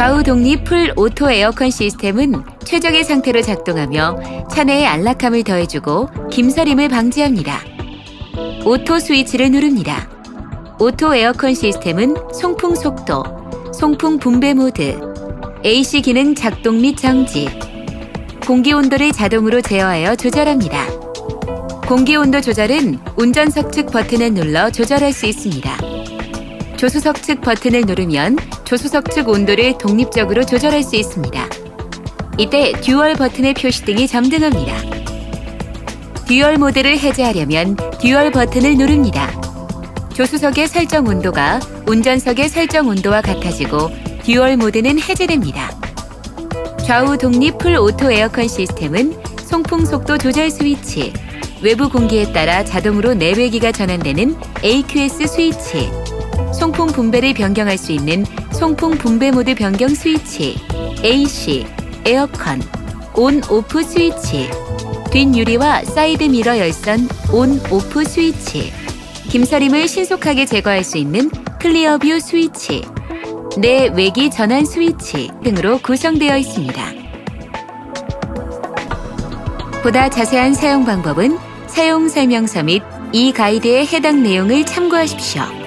좌우 독립 full auto 에어컨 시스템은 최적의 상태로 작동하며 차내의 안락함을 더해주고 김서림을 방지합니다. Auto 스위치를 누릅니다. Auto 에어컨 시스템은 송풍 속도, 송풍 분배 모드, AC 기능 작동 및 정지, 공기 온도를 자동으로 제어하여 조절합니다. 공기 온도 조절은 운전석 측 버튼을 눌러 조절할 수 있습니다. 조수석 측 버튼을 누르면 조수석 측 온도를 독립적으로 조절할 수 있습니다. 이때 dual 버튼의 표시등이 점등합니다. Dual 모드를 해제하려면 dual 버튼을 누릅니다. 조수석의 설정 온도가 운전석의 설정 온도와 같아지고 dual 모드는 해제됩니다. 좌우 독립 full auto 에어컨 시스템은 송풍 속도 조절 스위치, 외부 공기에 따라 자동으로 내외기가 전환되는 AQS 스위치, 송풍 분배를 변경할 수 있는 송풍 분배 모드 변경 스위치, AC, 에어컨, on off 스위치, 뒷유리와 사이드 미러 열선 on off 스위치, 김서림을 신속하게 제거할 수 있는 clear view 스위치, 내 외기 전환 스위치 등으로 구성되어 있습니다. 보다 자세한 사용 방법은 사용 설명서 및 이 가이드의 해당 내용을 참고하십시오.